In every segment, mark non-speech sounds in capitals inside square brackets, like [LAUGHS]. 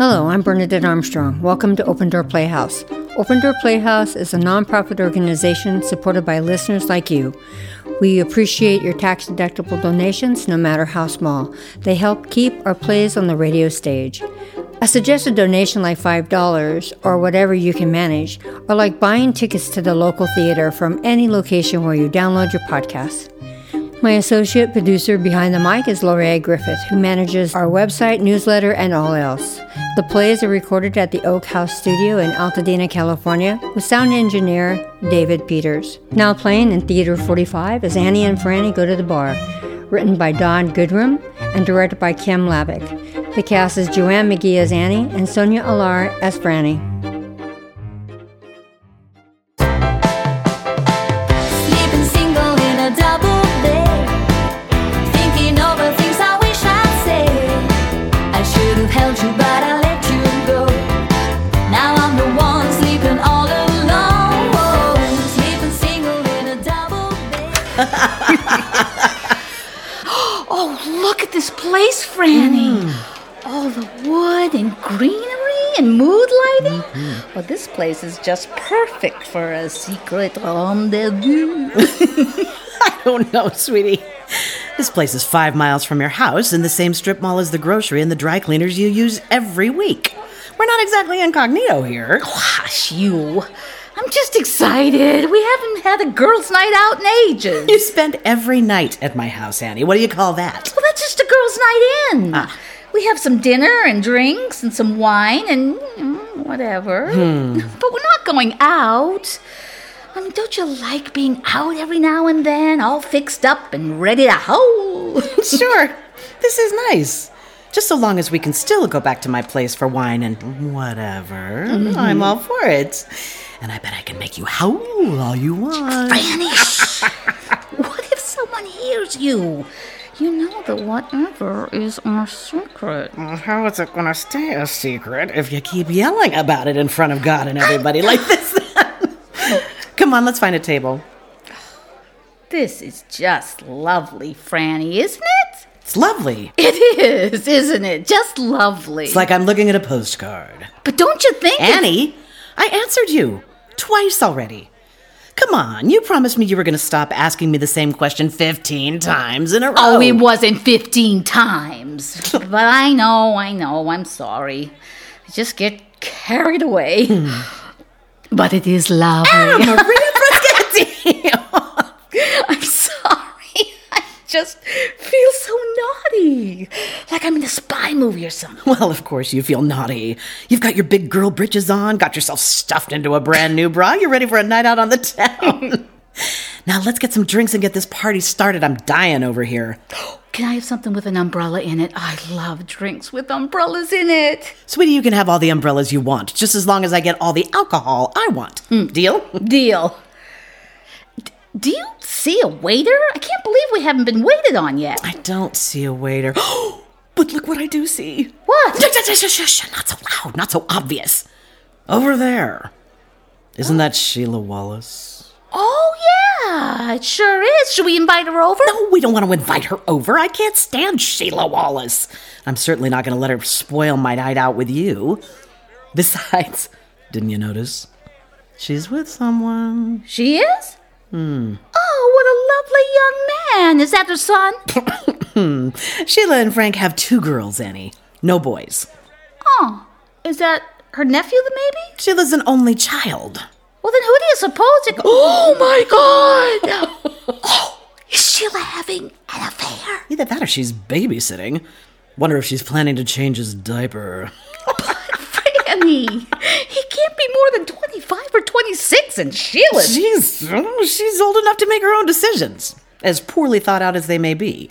Hello, I'm Bernadette Armstrong. Welcome to Open Door Playhouse. Open Door Playhouse is a nonprofit organization supported by listeners like you. We appreciate your tax deductible donations, no matter how small. They help keep our plays on the radio stage. A suggested donation like $5 or whatever you can manage, or like buying tickets to the local theater from any location where you download your podcast. My associate producer behind the mic is Laurie Griffith, who manages our website, newsletter, and all else. The plays are recorded at the Oak House Studio in Altadena, California, with sound engineer David Peters. Now playing in Theater 45 is Annie and Franny Go to the Bar, written by Don Goodrum and directed by Kim Lavick. The cast is Joanne McGee as Annie and Sonia Alar as Franny. Wood and greenery and mood lighting. Mm-hmm. Well, this place is just perfect for a secret rendezvous. [LAUGHS] I don't know, sweetie. This place is five miles from your house in the same strip mall as the grocery and the dry cleaners you use every week. We're not exactly incognito here. Gosh, you. I'm just excited. We haven't had a girls' night out in ages. You spend every night at my house, Annie. What do you call that? Well, that's just a girls' night in. Ah, We have some dinner and drinks and some wine and mm, whatever. [LAUGHS] But we're not going out. I mean, don't you like being out every now and then, all fixed up and ready to howl? [LAUGHS] Sure, this is nice. Just so long as we can still go back to my place for wine and whatever. I'm all for it. And I bet I can make you howl all you want. Franny, [LAUGHS] what if someone hears you? You know that whatever is our secret. Well, how is it gonna stay a secret if you keep yelling about it in front of God and everybody like this? [LAUGHS] Come on, let's find a table. This is just lovely, Franny, isn't it? It's lovely. It is, isn't it? Just lovely. It's like I'm looking at a postcard. but don't you think Annie, I answered you twice already. Come on, you promised me you were going to stop asking me the same question 15 times in a oh, row. Oh, it wasn't 15 times. [LAUGHS] but I know, I know, I'm sorry. I just get carried away. Hmm. but it is lovely. Maria [LAUGHS] Braschetti! I'm sorry. [LAUGHS] I just feel so naughty. Like I'm in a spy movie or something. well, of course you feel naughty. You've got your big girl britches on, got yourself stuffed into a brand new bra. You're ready for a night out on the town. [LAUGHS] now let's get some drinks and get this party started. I'm dying over here. [GASPS] Can I have something with an umbrella in it? I love drinks with umbrellas in it. Sweetie, you can have all the umbrellas you want, just as long as I get all the alcohol I want. Hmm. Deal? Deal. D- do you see a waiter? I can't believe we haven't been waited on yet. I don't see a waiter. [GASPS] but look what I do see. What? Not so loud, not so obvious. Over there. Isn't that Sheila Wallace? Oh, yeah, it sure is. Should we invite her over? No, we don't want to invite her over. I can't stand Sheila Wallace. I'm certainly not going to let her spoil my night out with you. [LAUGHS] Besides, didn't you notice? She's with someone. She is? Hmm. Young man. Is that her son? [COUGHS] Sheila and Frank have two girls, Annie. No boys. Oh, is that her nephew, the maybe? Sheila's an only child. Well, then who do you suppose it... [GASPS] Oh, my God! [GASPS] oh, is Sheila having an affair? Either that or she's babysitting. Wonder if she's planning to change his diaper. Oh, [LAUGHS] Franny, he can't more than 25 or 26, and Sheila's... She's oh, she's old enough to make her own decisions, as poorly thought out as they may be.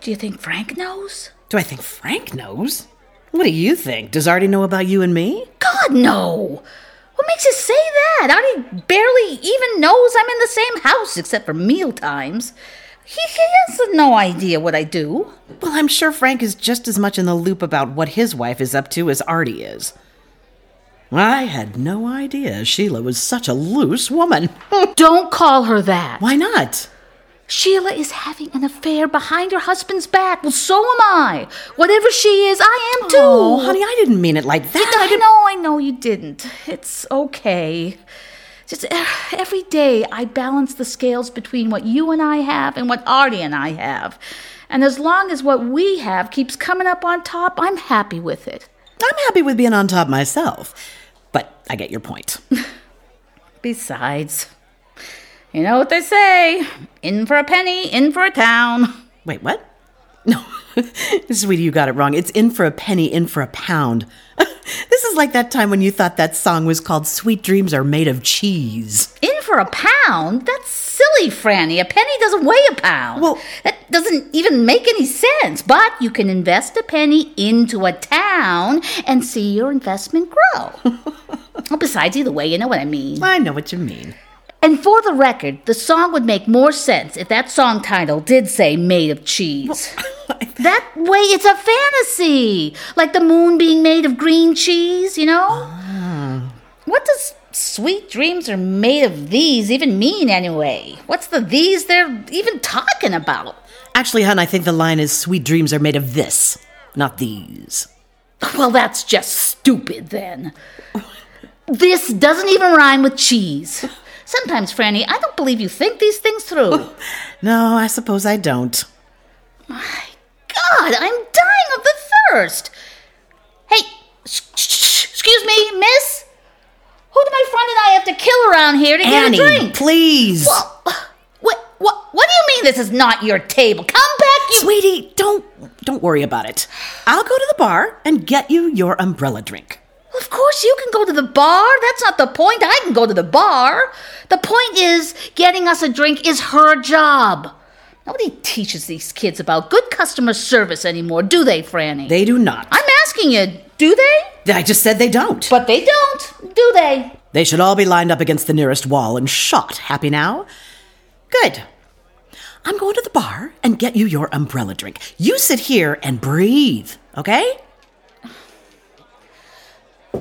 Do you think Frank knows? Do I think Frank knows? What do you think? Does Artie know about you and me? God, no! What makes you say that? Artie barely even knows I'm in the same house except for meal times. He, he has no idea what I do. Well, I'm sure Frank is just as much in the loop about what his wife is up to as Artie is. I had no idea Sheila was such a loose woman. [LAUGHS] Don't call her that. Why not? Sheila is having an affair behind her husband's back. Well, so am I. Whatever she is, I am too. Oh, honey, I didn't mean it like that. I know, I know you didn't. It's okay. Just uh, every day I balance the scales between what you and I have and what Artie and I have. And as long as what we have keeps coming up on top, I'm happy with it. I'm happy with being on top myself. I get your point. [LAUGHS] Besides, you know what they say in for a penny, in for a town. [LAUGHS] Wait, what? No, [LAUGHS] sweetie, you got it wrong. It's in for a penny, in for a pound. this is like that time when you thought that song was called Sweet Dreams Are Made of Cheese. In for a pound? That's silly, Franny. A penny doesn't weigh a pound. Well- that doesn't even make any sense. But you can invest a penny into a town and see your investment grow. Well, besides, either way, you know what I mean. I know what you mean. And for the record, the song would make more sense if that song title did say made of cheese. [LAUGHS] that way, it's a fantasy. Like the moon being made of green cheese, you know? Ah. What does sweet dreams are made of these even mean anyway? What's the these they're even talking about? Actually, hon, I think the line is Sweet Dreams Are Made of This, not these. Well, that's just stupid then. [LAUGHS] This doesn't even rhyme with cheese. Sometimes, Franny, I don't believe you think these things through. [LAUGHS] No, I suppose I don't. My God, I'm dying of the thirst. Hey, sh- sh- excuse me, miss? Who do my friend and I have to kill around here to Annie, get a drink? please. Well, what, what, what do you mean this is not your table? Come back, you. Sweetie, don't don't worry about it. I'll go to the bar and get you your umbrella drink. Of course, you can go to the bar. That's not the point. I can go to the bar. The point is, getting us a drink is her job. Nobody teaches these kids about good customer service anymore, do they, Franny? They do not. I'm asking you, do they? I just said they don't. But they don't, do they? They should all be lined up against the nearest wall and shot. Happy now? Good. I'm going to the bar and get you your umbrella drink. You sit here and breathe, okay? [SIGHS]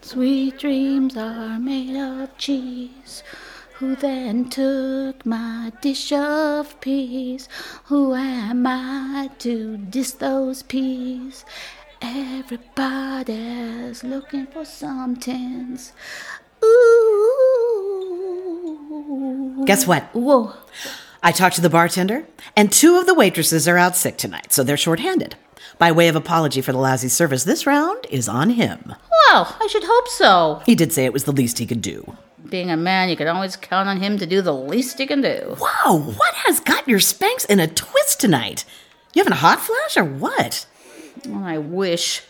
Sweet dreams are made of cheese. Who then took my dish of peas? Who am I to diss those peas? Everybody's looking for somethings. Ooh. Guess what? Whoa. I talked to the bartender, and two of the waitresses are out sick tonight, so they're shorthanded. By way of apology for the lousy service, this round is on him. Well, I should hope so. He did say it was the least he could do. Being a man, you can always count on him to do the least he can do. Whoa, what has got your Spanx in a twist tonight? You having a hot flash or what? Oh, I wish.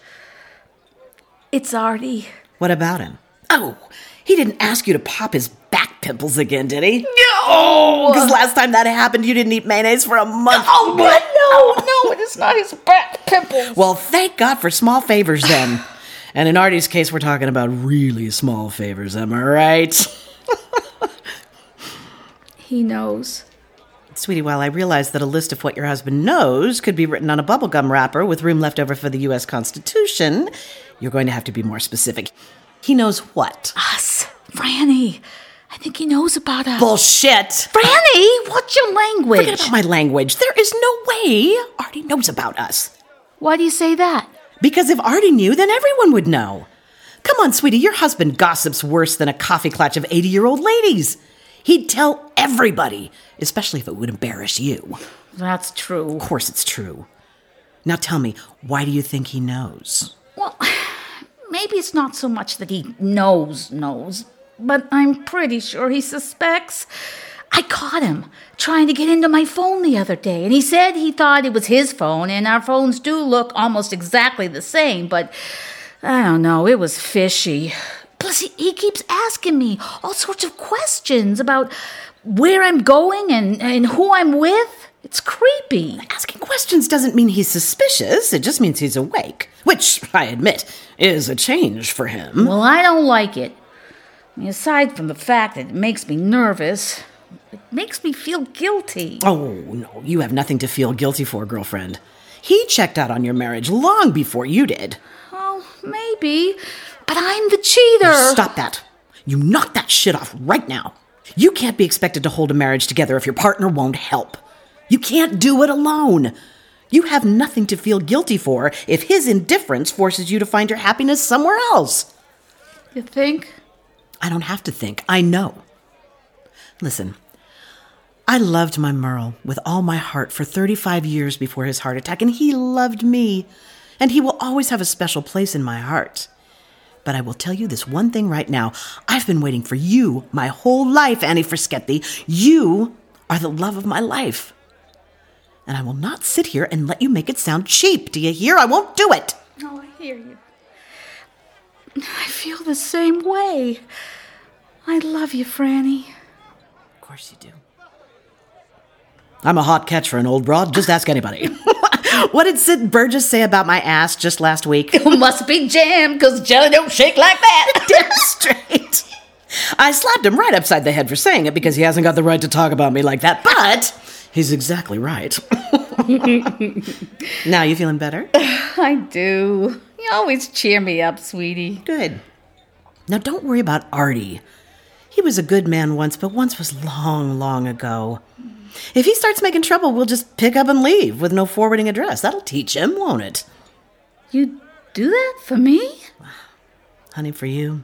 It's Artie. What about him? Oh, he didn't ask you to pop his pimples again, did he? No! Because last time that happened, you didn't eat mayonnaise for a month. Oh, but no, oh, no, it is not his back pimples. Well, thank God for small favors then. and in Artie's case, we're talking about really small favors, am I right? [LAUGHS] He knows. Sweetie, while I realize that a list of what your husband knows could be written on a bubblegum wrapper with room left over for the U.S. Constitution, you're going to have to be more specific. He knows what? Us. Franny. I think he knows about us. Bullshit! Franny, what's your language? Forget about my language. There is no way Artie knows about us. Why do you say that? Because if Artie knew, then everyone would know. Come on, sweetie, your husband gossips worse than a coffee clutch of 80 year old ladies. He'd tell everybody, especially if it would embarrass you. That's true. Of course, it's true. Now tell me, why do you think he knows? Well, [SIGHS] maybe it's not so much that he knows, knows, but I'm pretty sure he suspects. I caught him trying to get into my phone the other day, and he said he thought it was his phone, and our phones do look almost exactly the same, but I don't know, it was fishy. Plus, he, he keeps asking me all sorts of questions about where I'm going and, and who I'm with. It's creepy. Asking questions doesn't mean he's suspicious, it just means he's awake, which, I admit, is a change for him. Well, I don't like it. I mean, aside from the fact that it makes me nervous, it makes me feel guilty. Oh, no, you have nothing to feel guilty for, girlfriend. He checked out on your marriage long before you did. Oh, maybe, but I'm the cheater. Stop that. You knock that shit off right now. You can't be expected to hold a marriage together if your partner won't help. You can't do it alone. You have nothing to feel guilty for if his indifference forces you to find your happiness somewhere else. You think? I don't have to think. I know. Listen, I loved my Merle with all my heart for 35 years before his heart attack, and he loved me. And he will always have a special place in my heart. But I will tell you this one thing right now. I've been waiting for you my whole life, Annie Frischetti. You are the love of my life. And I will not sit here and let you make it sound cheap. Do you hear? I won't do it. Oh, I hear you. I feel the same way. I love you, Franny. Of course you do. I'm a hot catch for an old broad. Just ask anybody. [LAUGHS] what did Sid Burgess say about my ass just last week? It must be jam, because jelly don't shake like that. [LAUGHS] Damn straight. I slapped him right upside the head for saying it because he hasn't got the right to talk about me like that, but he's exactly right. [LAUGHS] now, you feeling better? I do. You always cheer me up, sweetie. Good. Now, don't worry about Artie. He was a good man once, but once was long, long ago. If he starts making trouble, we'll just pick up and leave with no forwarding address. That'll teach him, won't it? You do that for me? Honey, for you,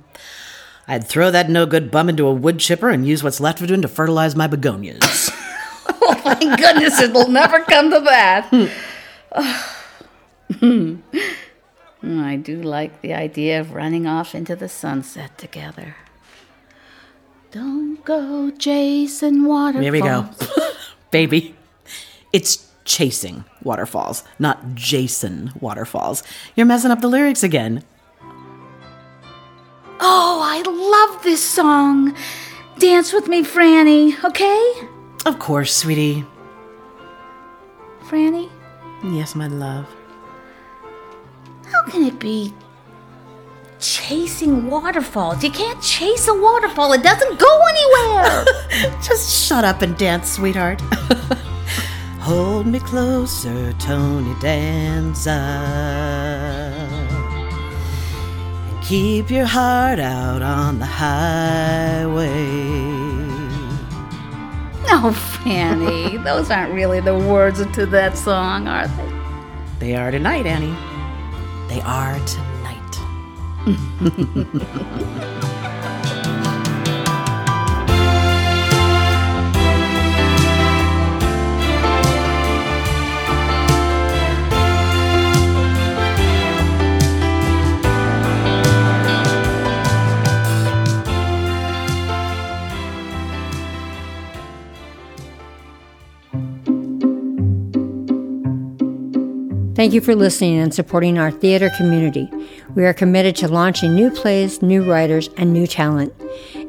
I'd throw that no good bum into a wood chipper and use what's left of him to fertilize my begonias. [LAUGHS] Oh, my goodness, it'll never come to that. [LAUGHS] [LAUGHS] I do like the idea of running off into the sunset together. Don't go chasing waterfalls. Here we go. [LAUGHS] Baby, it's chasing waterfalls, not Jason waterfalls. You're messing up the lyrics again. Oh, I love this song. Dance with me, Franny, okay? Of course, sweetie. Franny, Yes, my love. How can it be chasing waterfalls? You can't chase a waterfall, it doesn't go anywhere. [LAUGHS] Just shut up and dance, sweetheart. [LAUGHS] Hold me closer, Tony Danza. And keep your heart out on the highway. [LAUGHS] no, Franny, those aren't really the words to that song, are they? They are tonight, Annie. They are tonight. [LAUGHS] Thank you for listening and supporting our theater community. We are committed to launching new plays, new writers, and new talent.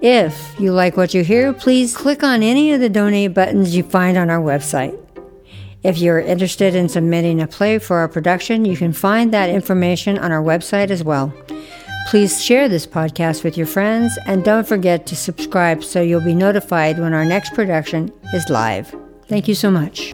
If you like what you hear, please click on any of the donate buttons you find on our website. If you're interested in submitting a play for our production, you can find that information on our website as well. Please share this podcast with your friends and don't forget to subscribe so you'll be notified when our next production is live. Thank you so much.